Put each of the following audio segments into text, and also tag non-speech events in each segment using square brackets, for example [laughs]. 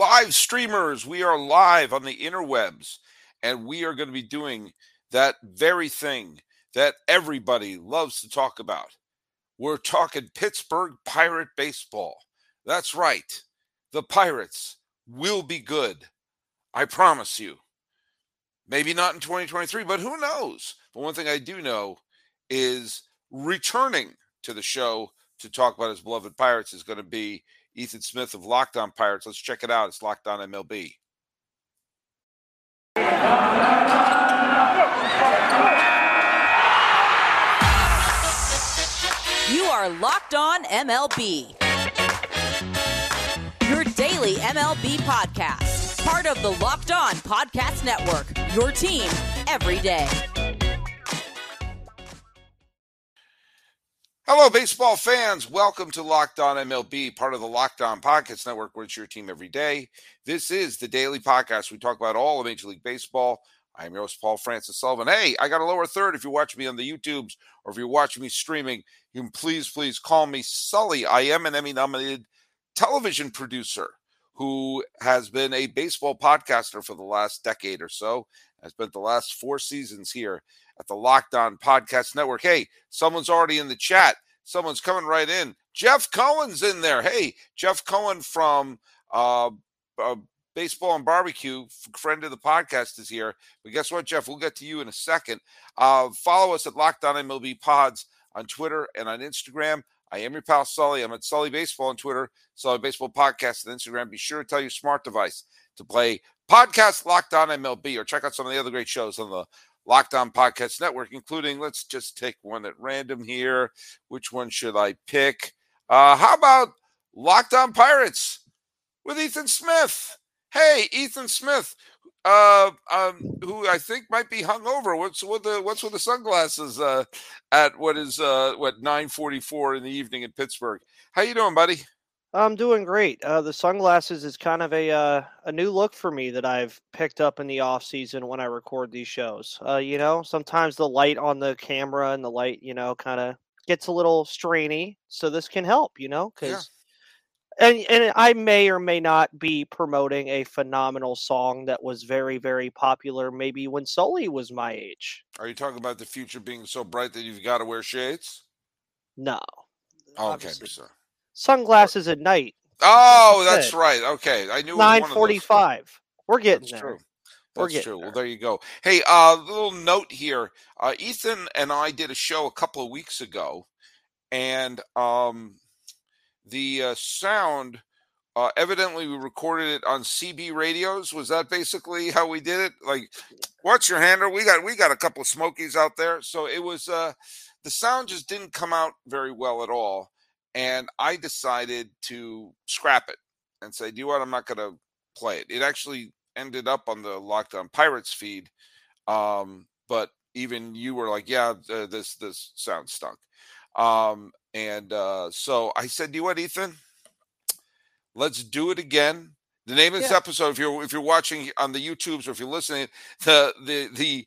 live streamers. We are live on the interwebs, and we are going to be doing that very thing that everybody loves to talk about. We're talking Pittsburgh Pirate baseball. That's right. The Pirates will be good. I promise you. Maybe not in 2023, but who knows? But one thing I do know is returning to the show to talk about his beloved Pirates is going to be Ethan Smith of Locked On Pirates. Let's check it out. It's Locked On MLB. You are Locked On MLB. Your daily MLB podcast. Part of the Locked On Podcast Network. Your team every day. Hello, baseball fans. Welcome to Locked On MLB, part of the Locked On Podcast Network, where it's your team every day. This is the daily podcast. We talk about all of Major League Baseball. I'm your host, Paul Francis Sullivan. Hey, I got a lower third. If you're watching me on the YouTubes or if you're watching me streaming, you can please, please call me Sully. I am an Emmy nominated television producer who has been a baseball podcaster for the last decade or so. I spent the last four seasons here at the Locked On Podcast Network. Hey, someone's already in the chat. Someone's coming right in. Jeff Cohen's in there. Hey, Jeff Cohen from uh, uh, Baseball and Barbecue, friend of the podcast, is here. But guess what, Jeff? We'll get to you in a second. Uh, follow us at Locked On MLB Pods on Twitter and on Instagram. I am your pal Sully. I'm at Sully Baseball on Twitter, Sully Baseball Podcast on Instagram. Be sure to tell your smart device to play podcast Locked On MLB or check out some of the other great shows on the Locked On Podcast Network, including, let's just take one at random here. Which one should I pick? Uh, how about Locked On Pirates with Ethan Smith? Hey, Ethan Smith, uh, um, who I think might be hungover. What's with the what's with the sunglasses uh, at what is uh, what nine forty four in the evening in Pittsburgh? How you doing, buddy? I'm doing great. Uh, the sunglasses is kind of a uh, a new look for me that I've picked up in the off season when I record these shows. Uh, you know, sometimes the light on the camera and the light, you know, kind of gets a little strainy. So this can help, you know, because yeah. and and I may or may not be promoting a phenomenal song that was very very popular maybe when Sully was my age. Are you talking about the future being so bright that you've got to wear shades? No. Okay, sir sunglasses at night. Oh, that's right. Okay, I knew nine forty-five. We're getting that's there. True. That's true. There. Well, there you go. Hey, a uh, little note here. Uh, Ethan and I did a show a couple of weeks ago, and um, the uh, sound. Uh, evidently, we recorded it on CB radios. Was that basically how we did it? Like, what's your handle? We got we got a couple of Smokies out there, so it was. Uh, the sound just didn't come out very well at all and I decided to scrap it and say, "Do you what? I'm not going to play it." It actually ended up on the Locked On Pirates feed, um, but even you were like, "Yeah, uh, this this sounds stunk," um, and uh, so I said, "Do you what, Ethan? Let's do it again." The name of this yeah. episode, if you're if you're watching on the YouTubes or if you're listening, the the the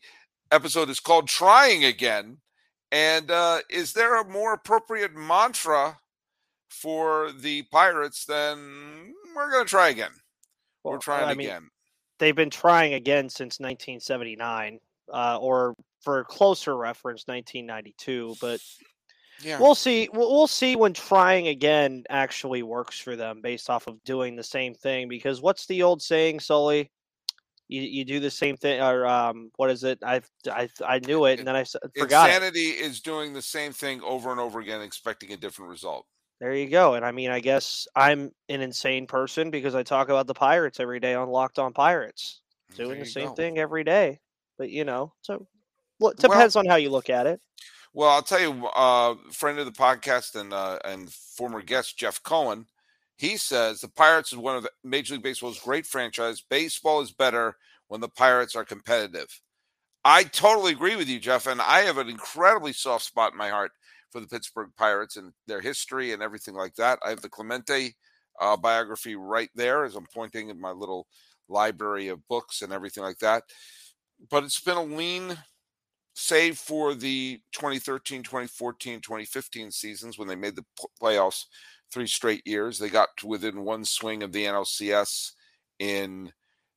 episode is called "Trying Again." And uh, is there a more appropriate mantra for the Pirates, then we're going to try again. Well, we're trying I again. They've been trying again since 1979, uh, or for closer reference, 1992. But yeah. we'll see. We'll, we'll see when trying again actually works for them, based off of doing the same thing. Because what's the old saying, Sully? You, you do the same thing, or um, what is it? I I I knew it, [laughs] and then I forgot. Insanity is doing the same thing over and over again, expecting a different result. There you go. And I mean, I guess I'm an insane person because I talk about the Pirates every day on Locked On Pirates, doing the same go. thing every day. But you know, so well, it depends well, on how you look at it. Well, I'll tell you, uh, friend of the podcast and uh, and former guest Jeff Cohen, he says the Pirates is one of the Major League Baseball's great franchise. Baseball is better when the Pirates are competitive. I totally agree with you, Jeff, and I have an incredibly soft spot in my heart for the Pittsburgh Pirates and their history and everything like that. I have the Clemente uh, biography right there as I'm pointing in my little library of books and everything like that. But it's been a lean save for the 2013, 2014, 2015 seasons when they made the playoffs three straight years. They got to within one swing of the NLCS in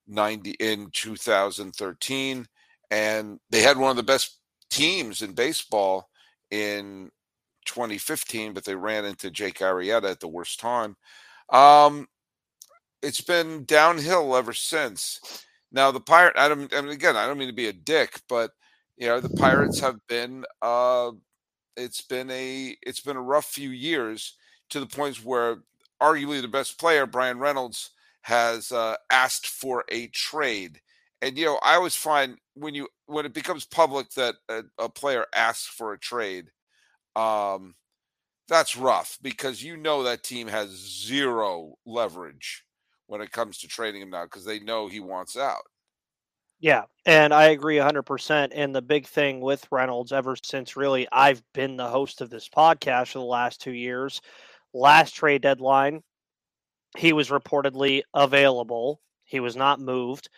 90 in 2013 and they had one of the best teams in baseball in 2015 but they ran into Jake Arrieta at the worst time um it's been downhill ever since now the pirate I don't I mean again I don't mean to be a dick but you know the pirates have been uh it's been a it's been a rough few years to the points where arguably the best player Bryan Reynolds has uh, asked for a trade. And you know, I always find when you when it becomes public that a, a player asks for a trade, um, that's rough because you know that team has zero leverage when it comes to trading him now because they know he wants out. Yeah, and I agree 100%. And the big thing with Reynolds, ever since really I've been the host of this podcast for the last two years, last trade deadline, he was reportedly available. He was not moved.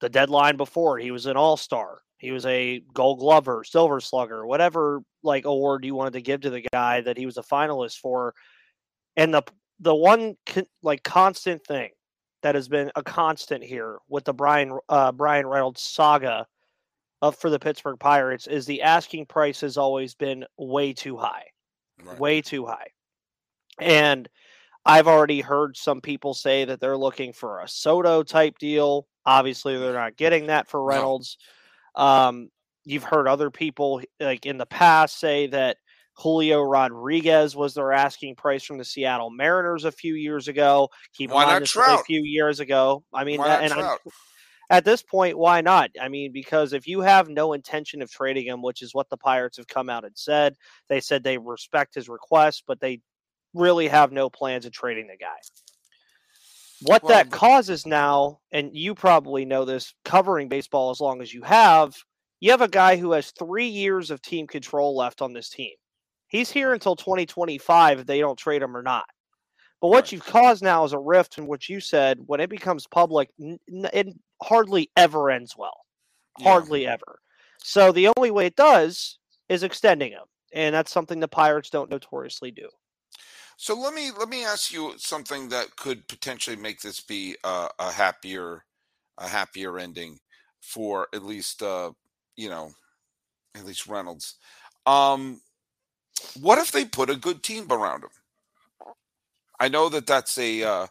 The deadline before, he was an all star. He was a gold glover, silver slugger, whatever like award you wanted to give to the guy that he was a finalist for. And the the one like constant thing that has been a constant here with the Bryan uh, Bryan Reynolds saga up for the Pittsburgh Pirates is the asking price has always been way too high, right. way too high, and I've already heard some people say that they're looking for a Soto type deal. Obviously, they're not getting that for Reynolds. No. Um, you've heard other people like in the past say that Julio Rodriguez was their asking price from the Seattle Mariners a few years ago. Keep why not Trout? A few years ago. I mean, that, and I'm, at this point, why not? I mean, because if you have no intention of trading him, which is what the Pirates have come out and said, they said they respect his request, but they really have no plans of trading the guy. What well, that causes now, and you probably know this covering baseball as long as you have, you have a guy who has three years of team control left on this team. He's here until 2025 if they don't trade him or not. But what right. you've caused now is a rift in what you said when it becomes public, it hardly ever ends well. Hardly yeah. ever. So the only way it does is extending him. And that's something the Pirates don't notoriously do. So let me let me ask you something that could potentially make this be a, happier a happier ending for at least uh, you know at least Reynolds. Um, what if they put a good team around him? I know that that's a uh,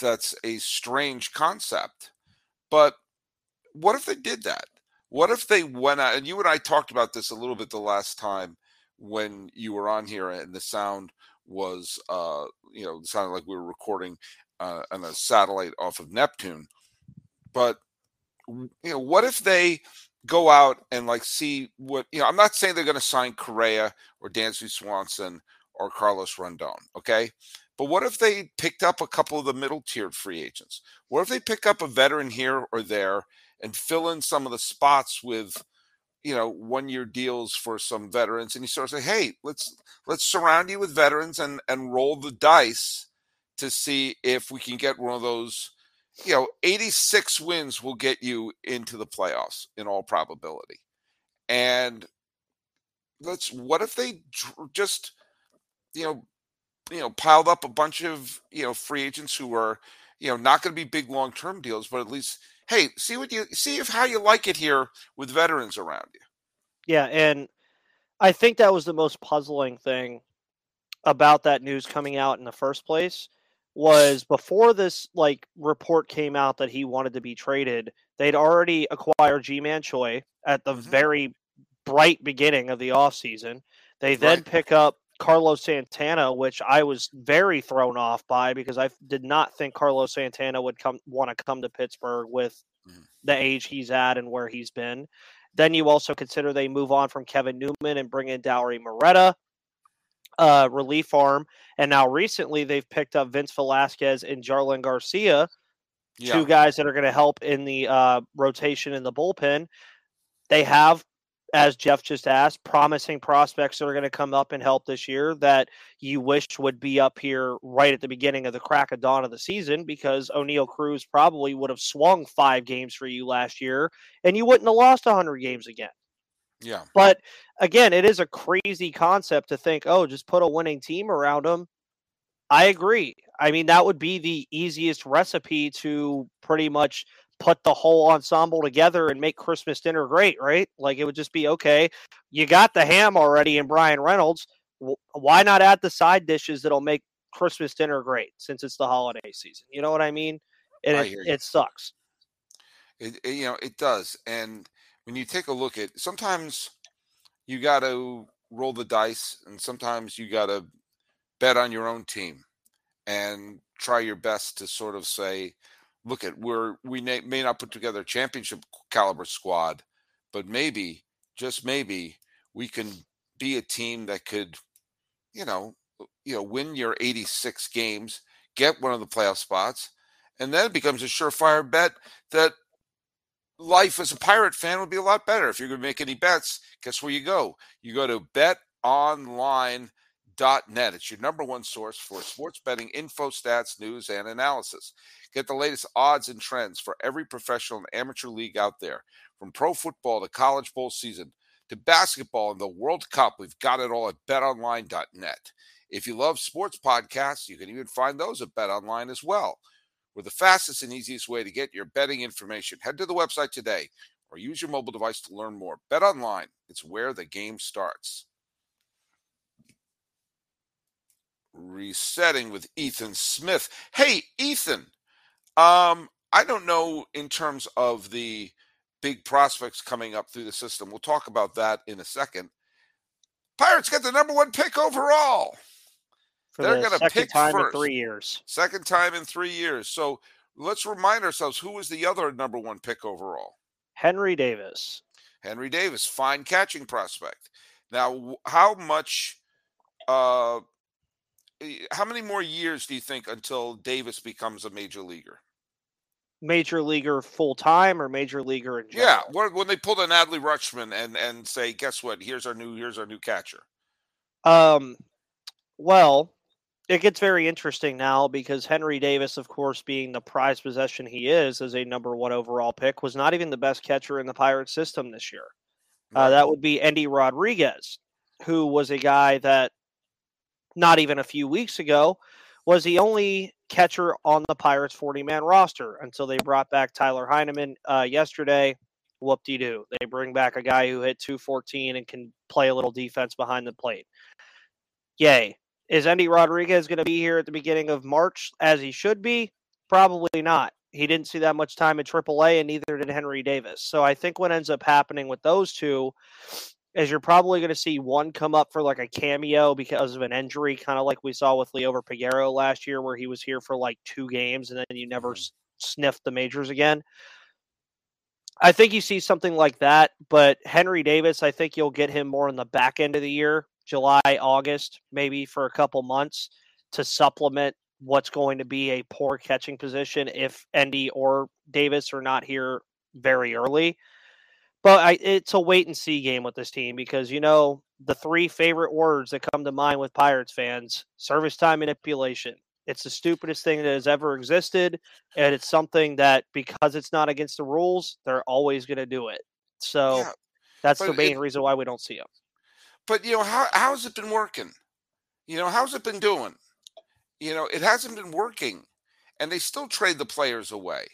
that's a strange concept, but what if they did that? What if they went out and you and I talked about this a little bit the last time when you were on here and the sound was uh you know sounded like we were recording uh, on a satellite off of Neptune. But you know, what if they go out and like see what you know? I'm not saying they're going to sign Correa or Dansby Swanson or Carlos Rodón, okay? But what if they picked up a couple of the middle tiered free agents? What if they pick up a veteran here or there and fill in some of the spots with you know one year deals for some veterans and you sort of say hey let's let's surround you with veterans and and roll the dice to see if we can get one of those you know 86 wins will get you into the playoffs in all probability. And let's what if they just you know you know piled up a bunch of you know free agents who are you know not going to be big long term deals but at least hey, see what you see if how you like it here with veterans around you. Yeah, and I think that was the most puzzling thing about that news coming out in the first place was before this like report came out that he wanted to be traded, they'd already acquired Ji-Man Choi at the mm-hmm. very bright beginning of the offseason. They then right. pick up Carlos Santana, which I was very thrown off by because I did not think Carlos Santana would come want to come to Pittsburgh with mm-hmm. the age he's at and where he's been. Then you also consider they move on from Kevin Newman and bring in Dauri Moreta, uh, relief arm, and now recently they've picked up Vince Velasquez and Jarlin Garcia, yeah. two guys that are going to help in the uh, rotation in the bullpen. They have as Jeff just asked, promising prospects that are going to come up and help this year that you wish would be up here right at the beginning of the crack of dawn of the season because Oneil Cruz probably would have swung five games for you last year and you wouldn't have lost 100 games again. Yeah. But again, it is a crazy concept to think, oh, just put a winning team around them. I agree. I mean, that would be the easiest recipe to pretty much put the whole ensemble together and make Christmas dinner great, right? Like it would just be okay. You got the ham already in Bryan Reynolds. Why not add the side dishes that'll make Christmas dinner great since it's the holiday season? You know what I mean? And it, it sucks. It, it, you know, it does. And when you take a look at sometimes you got to roll the dice and sometimes you got to bet on your own team and try your best to sort of say, look at we're we may, not put together a championship caliber squad, but maybe just maybe we can be a team that could, you know, uh, you know, win your 86 games, get one of the playoff spots, and then it becomes a surefire bet that life as a pirate fan would be a lot better. If you're going to make any bets, guess where you go? You go to betonline.net. It's your number one source for sports betting info, stats, news, and analysis. Get the latest odds and trends for every professional and amateur league out there. From pro football to college bowl season to basketball and the World Cup, we've got it all at betonline.net. If you love sports podcasts, you can even find those at betonline as well. We're the fastest and easiest way to get your betting information. Head to the website today or use your mobile device to learn more. Bet online, it's where the game starts. Resetting with Ethan Smith. Hey, Ethan, um, I don't know in terms of the big prospects coming up through the system. We'll talk about that in a second. Pirates get the number one pick overall. For They're the going to pick time first. in three years. Second time in three years. So let's remind ourselves who was the other number one pick overall? Henry Davis. Henry Davis, fine catching prospect. Now, how much uh, how many more years do you think until Davis becomes a major leaguer? Major leaguer full time or major leaguer in general? Yeah, when they pull an Adley Rutschman and and say, guess what? Here's our new here's our new catcher. Um, well, it gets very interesting now because Henry Davis, of course, being the prized possession he is as a number one overall pick, was not even the best catcher in the Pirate system this year. Uh, that would be Endy Rodriguez, who was a guy that not even a few weeks ago, was the only catcher on the Pirates 40 man roster until they brought back Tyler Heineman uh, yesterday. Whoop de doo. They bring back a guy who hit 214 and can play a little defense behind the plate. Yay. Is Endy Rodriguez going to be here at the beginning of March as he should be? Probably not. He didn't see that much time at AAA, and neither did Henry Davis. So I think what ends up happening with those two is you're probably going to see one come up for like a cameo because of an injury, kind of like we saw with Liover Peguero last year, where he was here for like two games and then you never mm-hmm. sniffed the majors again. I think you see something like that, but Henry Davis, I think you'll get him more in the back end of the year, July, August, maybe for a couple months to supplement what's going to be a poor catching position if Endy or Davis are not here very early. But I, it's a wait and see game with this team because you know the three favorite words that come to mind with Pirates fans: service time manipulation. It's the stupidest thing that has ever existed, and it's something that because it's not against the rules, they're always going to do it. So yeah, that's the main it, reason why we don't see them. But you know how how's it been working? You know how's it been doing? You know it hasn't been working, and they still trade the players away.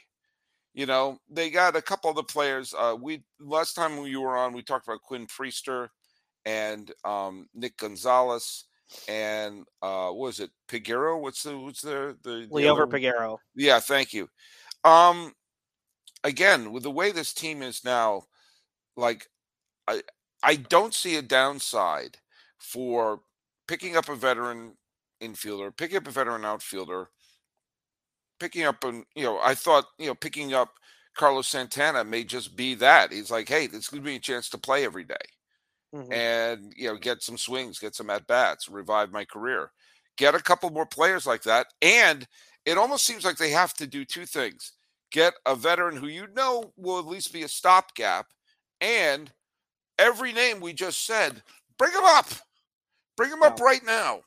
You know, they got a couple of the players. Uh, we last time we were on, we talked about Quinn Priester and um, Nick Gonzalez and uh, what was it Peguero? What's the what's the the Liover Peguero? Yeah, thank you. Um, again, with the way this team is now, like I I don't see a downside for picking up a veteran infielder, picking up a veteran outfielder, picking up and you know, I thought you know picking up Carlos Santana may just be that. He's like, hey, this gives me a chance to play every day. Mm-hmm. and you know get some swings, get some at bats, revive my career. Get a couple more players like that, and it almost seems like they have to do two things: get a veteran who you know will at least be a stopgap, and every name we just said, bring him up, bring him yeah. up right now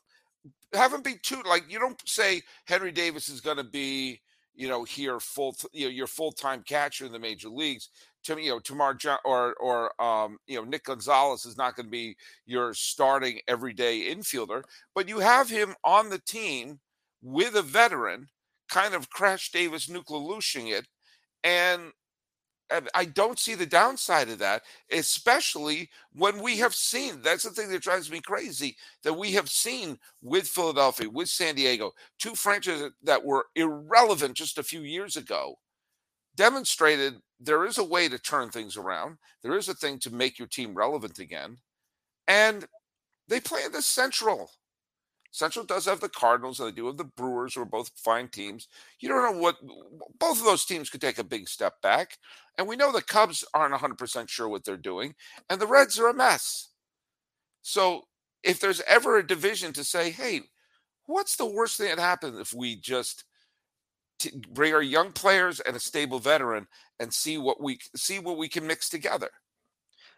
haven't be too like you don't say Henry Davis is going to be you know here full you know your full time catcher in the major leagues. To you know Termarr Johnson or um, you know Nick Gonzalez is not going to be your starting everyday infielder, but you have him on the team with a veteran, kind of Crash Davis Nuke LaLooshing it. And I don't see the downside of that, especially when we have seen that's the thing that drives me crazy that we have seen with Philadelphia, with San Diego, two franchises that were irrelevant just a few years ago, demonstrated there is a way to turn things around. There is a thing to make your team relevant again. And they play in the Central. Central does have the Cardinals and they do have the Brewers, who are both fine teams. You don't know what both of those teams could take a big step back. And we know the Cubs aren't 100% sure what they're doing, and the Reds are a mess. So if there's ever a division to say, hey, what's the worst thing that happens if we just t- bring our young players and a stable veteran and see what we see what we can mix together?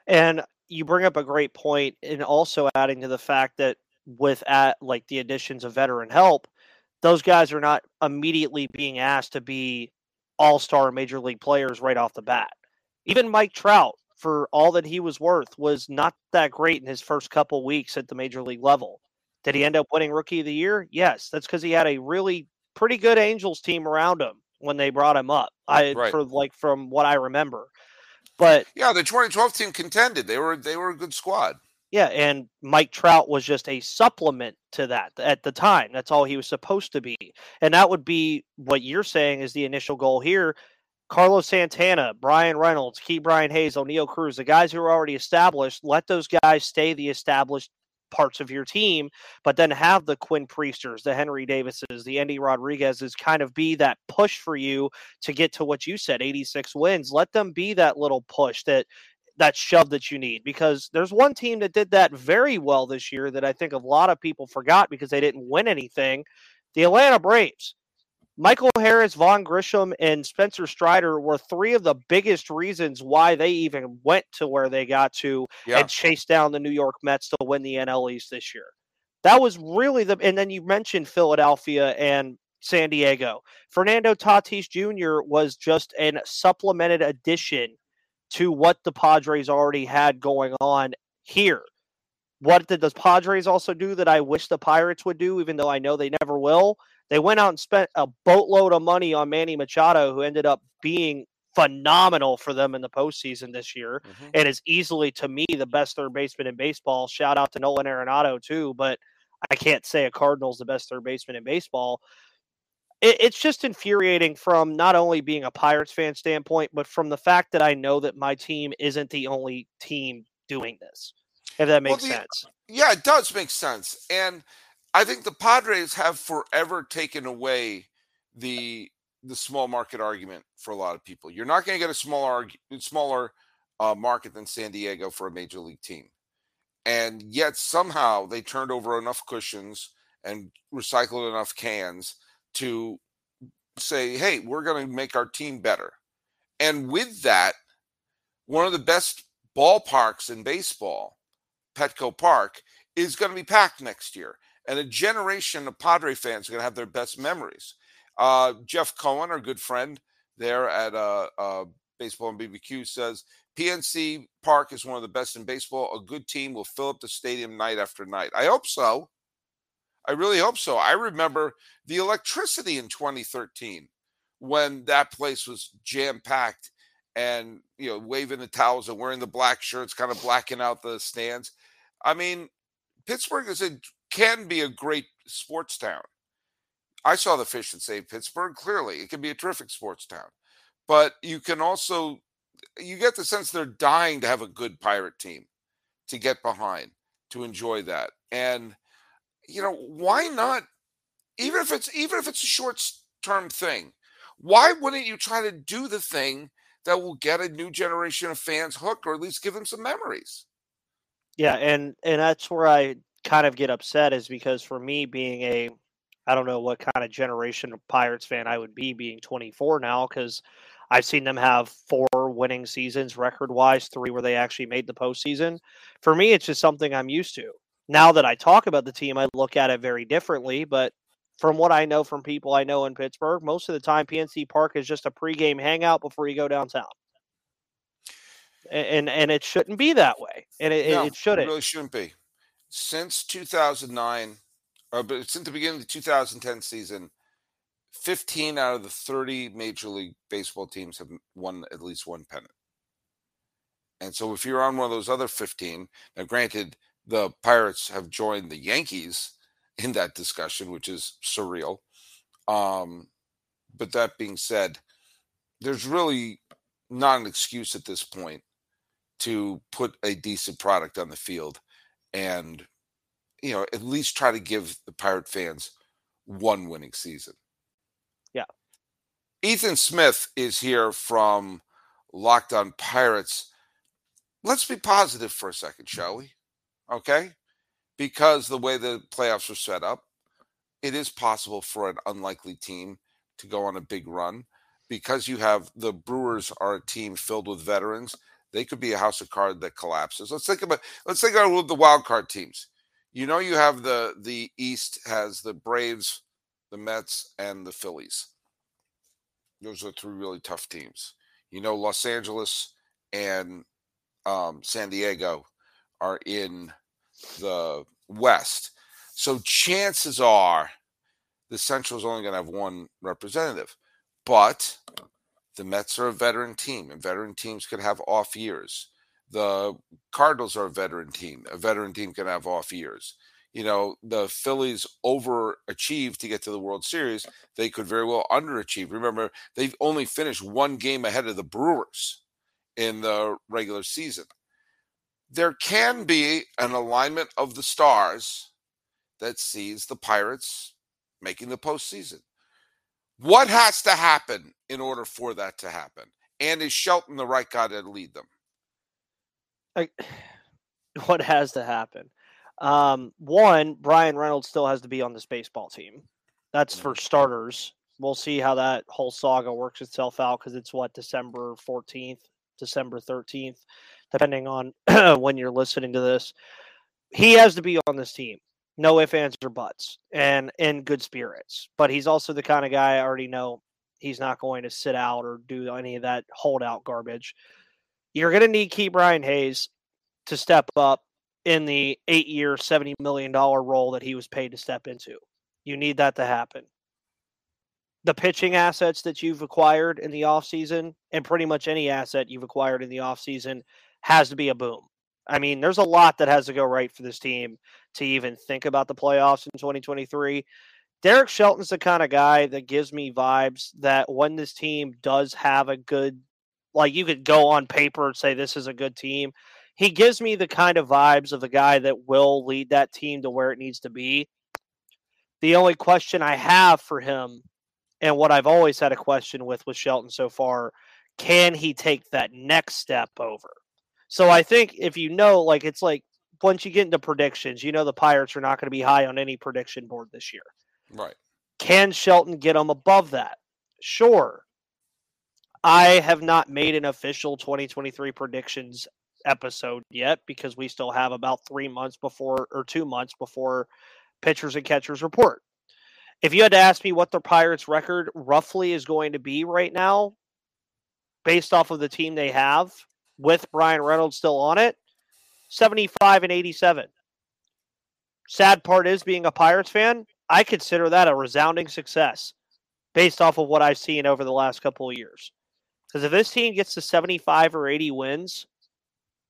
And you bring up a great point, and also adding to the fact that with at like the additions of veteran help, those guys are not immediately being asked to be all-star major league players right off the bat. Even Mike Trout, for all that he was worth, was not that great in his first couple weeks at the major league level. Did he end up winning rookie of the year? Yes, that's because he had a really pretty good Angels team around him when they brought him up. I right. for like from what I remember. But yeah, the 2012 team contended. They were they were a good squad. Yeah, and Mike Trout was just a supplement to that at the time. That's all he was supposed to be. And that would be what you're saying is the initial goal here. Carlos Santana, Bryan Reynolds, Ke'Bryan Hayes, Oneil Cruz, the guys who are already established, let those guys stay the established parts of your team, but then have the Quinn Priesters, the Henry Davises, the Endy Rodriguez's kind of be that push for you to get to what you said, 86 wins. Let them be that little push that that shove that you need because there's one team that did that very well this year that I think a lot of people forgot because they didn't win anything. The Atlanta Braves. Michael Harris, Vaughn Grissom, and Spencer Strider were three of the biggest reasons why they even went to where they got to yeah. and chased down the New York Mets to win the NL East this year. That was really the, and then you mentioned Philadelphia and San Diego. Fernando Tatis Jr. was just an supplemented addition to what the Padres already had going on here. What did the Padres also do that I wish the Pirates would do, even though I know they never will? They went out and spent a boatload of money on Manny Machado, who ended up being phenomenal for them in the postseason this year mm-hmm. and is easily, to me, the best third baseman in baseball. Shout out to Nolan Arenado, too, but I can't say a Cardinal's the best third baseman in baseball it, it's just infuriating from not only being a Pirates fan standpoint, but from the fact that I know that my team isn't the only team doing this. If that makes well, the, sense. Yeah, it does make sense. And I think the Padres have forever taken away the the small market argument for a lot of people. You're not going to get a smaller smaller uh, market than San Diego for a major league team, and yet somehow they turned over enough cushions and recycled enough cans to say, hey, we're going to make our team better. And with that, one of the best ballparks in baseball, Petco Park, is going to be packed next year. And a generation of Padre fans are going to have their best memories. Uh, Jeff Cohen, our good friend there at uh, uh, Baseball and BBQ, says PNC Park is one of the best in baseball. A good team will fill up the stadium night after night. I hope so. I really hope so. I remember the electricity in 2013 when that place was jam packed and you know waving the towels and wearing the black shirts, kind of blacking out the stands. I mean, Pittsburgh is a can be a great sports town. I saw the fish and saved Pittsburgh. Clearly, it can be a terrific sports town, but you can also you get the sense they're dying to have a good pirate team to get behind to enjoy that and you know, why not? Even if it's even if it's a short term thing, why wouldn't you try to do the thing that will get a new generation of fans hooked, or at least give them some memories? Yeah, and and that's where I kind of get upset is because for me being a I don't know what kind of generation of Pirates fan I would be being 24 now because I've seen them have four winning seasons record wise, three where they actually made the postseason. For me, it's just something I'm used to now that I talk about the team, I look at it very differently. But from what I know from people I know in Pittsburgh, most of the time PNC Park is just a pregame hangout before you go downtown. And and it shouldn't be that way. And it, no, it shouldn't. It really shouldn't be. Since 2009, uh, but since the beginning of the 2010 season, 15 out of the 30 Major League Baseball teams have won at least one pennant. And so if you're on one of those other 15, now granted, the Pirates have joined the Yankees in that discussion, which is surreal. Um, but that being said, there's really not an excuse at this point to put a decent product on the field and you know at least try to give the pirate fans one winning season. Yeah. Ethan smith is here from locked on pirates. Let's be positive for a second shall we okay because the way the playoffs are set up it is possible for an unlikely team to go on a big run because you have the brewers are a team filled with veterans they could be a house of cards that collapses. Let's think about let's think about the wild card teams. You know, you have the the East has the Braves, the Mets, and the Phillies. Those are three really tough teams. You know, Los Angeles and um, San Diego are in the West. So chances are the Central is only going to have one representative. But the Mets are a veteran team, and veteran teams could have off years. The Cardinals are a veteran team. A veteran team can have off years. You know, the Phillies overachieved to get to the World Series. They could very well underachieve. Remember, they've only finished one game ahead of the Brewers in the regular season. There can be an alignment of the stars that sees the Pirates making the postseason. What has to happen in order for that to happen? And is Shelton the right guy to lead them? I, [sighs] what has to happen? Um, one, Bryan Reynolds still has to be on this baseball team. That's for mm-hmm. starters. We'll see how that whole saga works itself out because it's what December 14th, December 13th, depending on [clears throat] when you're listening to this. He has to be on this team no ifs, ands, or buts, and in good spirits. But he's also the kind of guy I already know he's not going to sit out or do any of that holdout garbage. You're going to need Ke'Bryan Hayes to step up in the eight year, $70 million role that he was paid to step into. You need that to happen. The pitching assets that you've acquired in the offseason, and pretty much any asset you've acquired in the offseason, has to be a boom. I mean, there's a lot that has to go right for this team to even think about the playoffs in 2023. Derek Shelton's the kind of guy that gives me vibes that when this team does have a good, like you could go on paper and say this is a good team. He gives me the kind of vibes of the guy that will lead that team to where it needs to be. The only question I have for him, and what I've always had a question with with Shelton so far, can he take that next step over? So I think if you know, like it's like once you get into predictions, you know the Pirates are not going to be high on any prediction board this year. Right. Can Shelton get them above that? Sure. I have not made an official 2023 predictions episode yet because we still have about three months before or two months before pitchers and catchers report. If you had to ask me what the Pirates record roughly is going to be right now, based off of the team they have, with Bryan Reynolds still on it, 75 and 87. Sad part is being a Pirates fan, I consider that a resounding success based off of what I've seen over the last couple of years. Because if this team gets to 75 or 80 wins,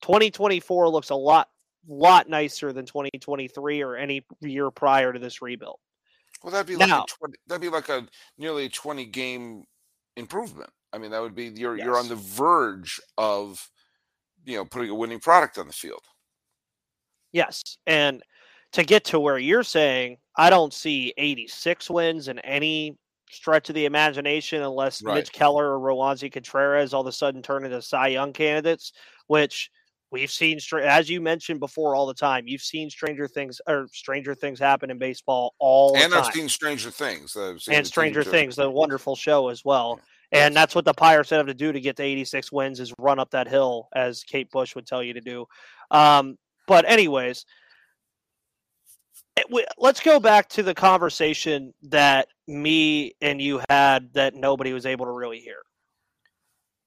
2024 looks a lot lot nicer than 2023 or any year prior to this rebuild. Well, that'd be like now, a 20, that'd be like a nearly a 20 game improvement. I mean, that would be you're yes. you're on the verge of you know putting a winning product on the field. Yes, and to get to where you're saying, I don't see 86 wins in any stretch of the imagination unless right. Mitch Keller or Roansy Contreras all of a sudden turn into Cy Young candidates, which we've seen, as you mentioned before, all the time. You've seen Stranger Things or Stranger Things happen in baseball all the time. and I've seen Stranger Things. Seen and Stranger Things, the wonderful show as well. And that's what the Pirates have to do to get to 86 wins is run up that hill, as Kate Bush would tell you to do. Um, but anyways, it, let's go back to the conversation that me and you had that nobody was able to really hear.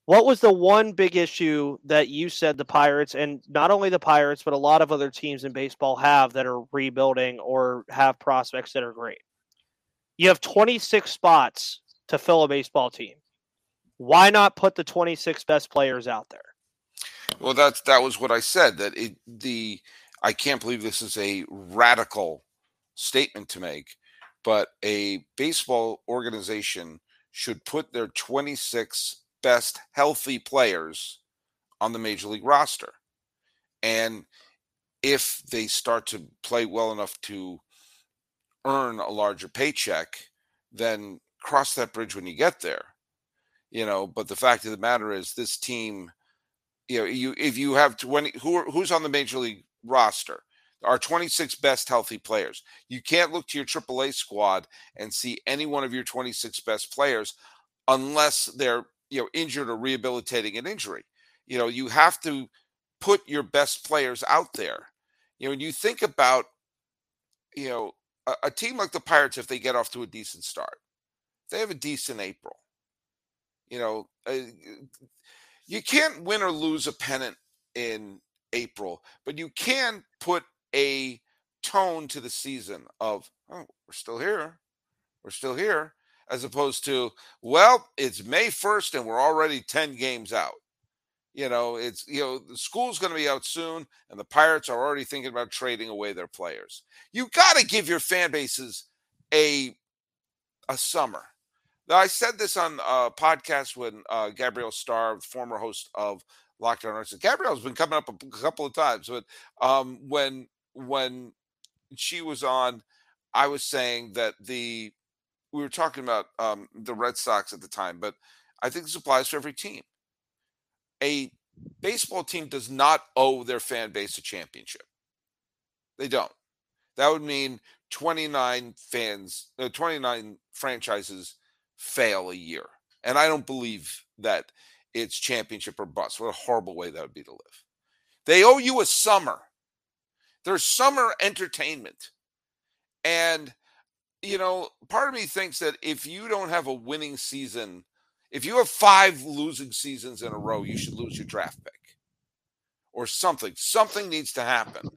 What was the one big issue that you said the Pirates, and not only the Pirates, but a lot of other teams in baseball have that are rebuilding or have prospects that are great? You have 26 spots to fill a baseball team. Why not put the 26 best players out there? Well, that's that was what I said. That it the I can't believe this is a radical statement to make, but a baseball organization should put their 26 best healthy players on the major league roster. And if they start to play well enough to earn a larger paycheck, then cross that bridge when you get there. You know, but the fact of the matter is this team, you know, you if you have 20 who are, who's on the major league roster? Our 26 best healthy players. You can't look to your AAA squad and see any one of your 26 best players unless they're you know injured or rehabilitating an injury. You know, you have to put your best players out there. You know, when you think about you know a, a team like the Pirates, if they get off to a decent start, they have a decent April. You know, uh, you can't win or lose a pennant in April, but you can put a tone to the season of, oh, we're still here. We're still here as opposed to, well, it's May 1st and we're already 10 games out. You know, it's, you know, the school's going to be out soon and the Pirates are already thinking about trading away their players. You got to give your fan bases a, a summer. Now, I said this on a podcast when uh, Gabrielle Starr, former host of Locked On Arts, Gabrielle's been coming up a couple of times, but um, when, when she was on, I was saying that the we were talking about um, the Red Sox at the time, but I think this applies to every team. A baseball team does not owe their fan base a championship. They don't. That would mean 29 fans, uh, 29 franchises fail a year. And I don't believe that it's championship or bust. What a horrible way that would be to live. They owe you a summer. There's summer entertainment. And you know, part of me thinks that if you don't have a winning season, if you have five losing seasons in a row, you should lose your draft pick or something. Something needs to happen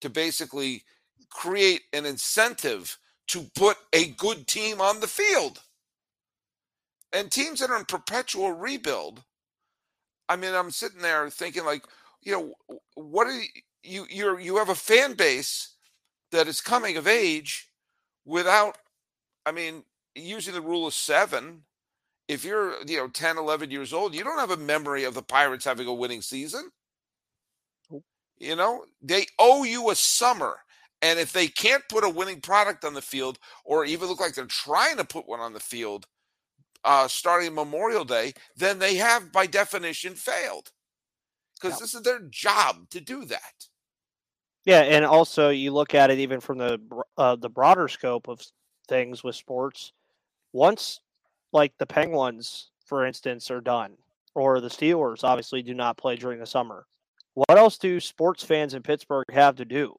to basically create an incentive to put a good team on the field. And teams that are in perpetual rebuild, I mean, I'm sitting there thinking like, you know, what are you you you're you have a fan base that is coming of age without, I mean, using the rule of seven, if you're, you know, 10, 11 years old, you don't have a memory of the Pirates having a winning season. You know, they owe you a summer. And if they can't put a winning product on the field or even look like they're trying to put one on the field uh, starting Memorial Day, then they have, by definition, failed. Because this is their job to do that. Yeah, and also you look at it even from the uh, the broader scope of things with sports. Once, like the Penguins, for instance, are done, or the Steelers obviously do not play during the summer. What else do sports fans in Pittsburgh have to do?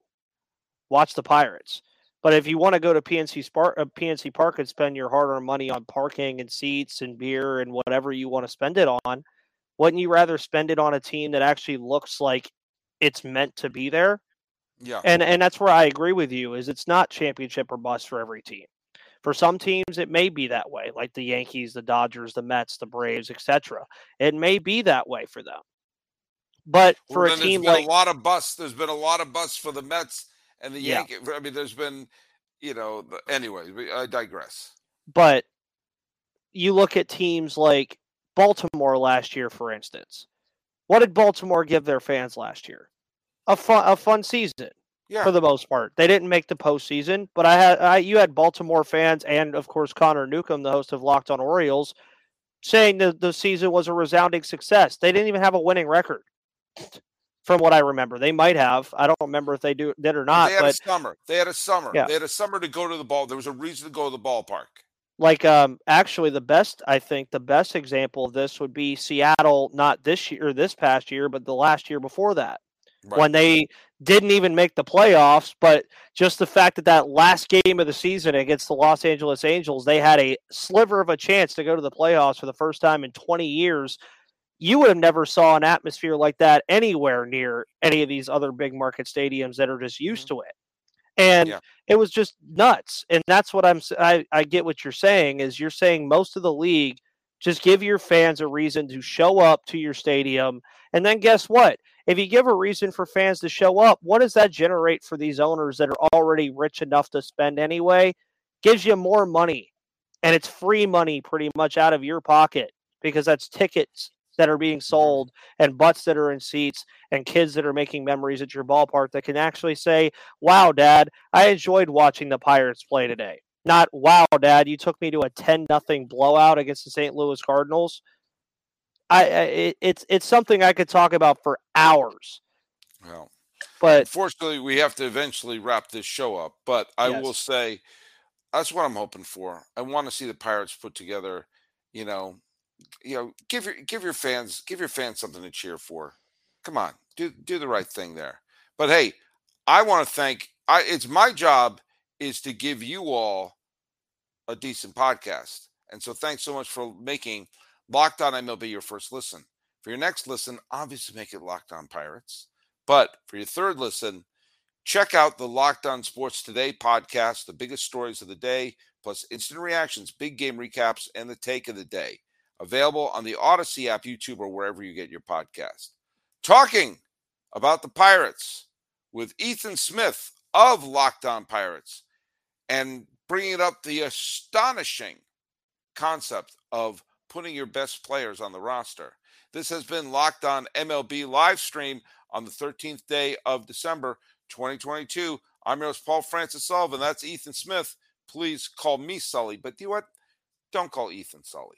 Watch the Pirates. But if you want to go to PNC, Spark, uh, PNC Park and spend your hard-earned money on parking and seats and beer and whatever you want to spend it on, wouldn't you rather spend it on a team that actually looks like it's meant to be there yeah. And and that's where I agree with you is it's not championship or bust for every team. For some teams it may be that way, like the Yankees, the Dodgers, the Mets, the Braves, etc. It may be that way for them. But for well, a team like a lot of busts, there's been a lot of busts for the Mets and the Yankees. Yeah. I mean, there's been, you know, anyway, I digress. But you look at teams like Baltimore last year, for instance. What did Baltimore give their fans last year? A fun a fun season. Yeah. For the most part, they didn't make the postseason, but I had I, you had Baltimore fans and of course Connor Newcomb, the host of Locked On Orioles, saying that the season was a resounding success. They didn't even have a winning record, from what I remember. They might have. I don't remember if they do did or not. They had but, a summer. They had a summer. Yeah. They had a summer to go to the ball. There was a reason to go to the ballpark. Like um, actually, the best I think the best example of this would be Seattle. Not this year, this past year, but the last year before that right. when they didn't even make the playoffs. But just the fact that that last game of the season against the Los Angeles Angels, they had a sliver of a chance to go to the playoffs for the first time in 20 years. you would have never saw an atmosphere like that anywhere near any of these other big market stadiums that are just used mm-hmm. to it and yeah. it was just nuts and that's what i'm I, I get what you're saying is you're saying most of the league just give your fans a reason to show up to your stadium and then guess what if you give a reason for fans to show up what does that generate for these owners that are already rich enough to spend anyway gives you more money and it's free money pretty much out of your pocket because that's tickets that are being mm-hmm. sold and butts that are in seats and kids that are making memories at your ballpark that can actually say, Wow, dad, I enjoyed watching the Pirates play today. Not wow, dad, you took me to a 10 nothing blowout against the St. Louis Cardinals. I, it, it's it's something I could talk about for hours. Well, but unfortunately, we have to eventually wrap this show up. But I yes. will say, that's what I'm hoping for. I want to see the Pirates put together, you know, you know, give your give your fans give your fans something to cheer for. Come on, do do the right thing there. But hey, I want to thank. I it's my job is to give you all a decent podcast, and so thanks so much for making Locked On MLB your first listen. For your next listen, obviously make it Locked On Pirates. But for your third listen, check out the Locked On Sports Today podcast, the biggest stories of the day, plus instant reactions, big game recaps, and the take of the day. Available on the Audacy app, YouTube, or wherever you get your podcast. Talking about the Pirates with Ethan Smith of Locked On Pirates and bringing up the astonishing concept of putting your best players on the roster. This has been Locked On MLB live stream on the 13th day of December 2022. I'm your host, Paul Francis Sullivan. That's Ethan Smith. Please call me Sully, but do you know what? Don't call Ethan Sully.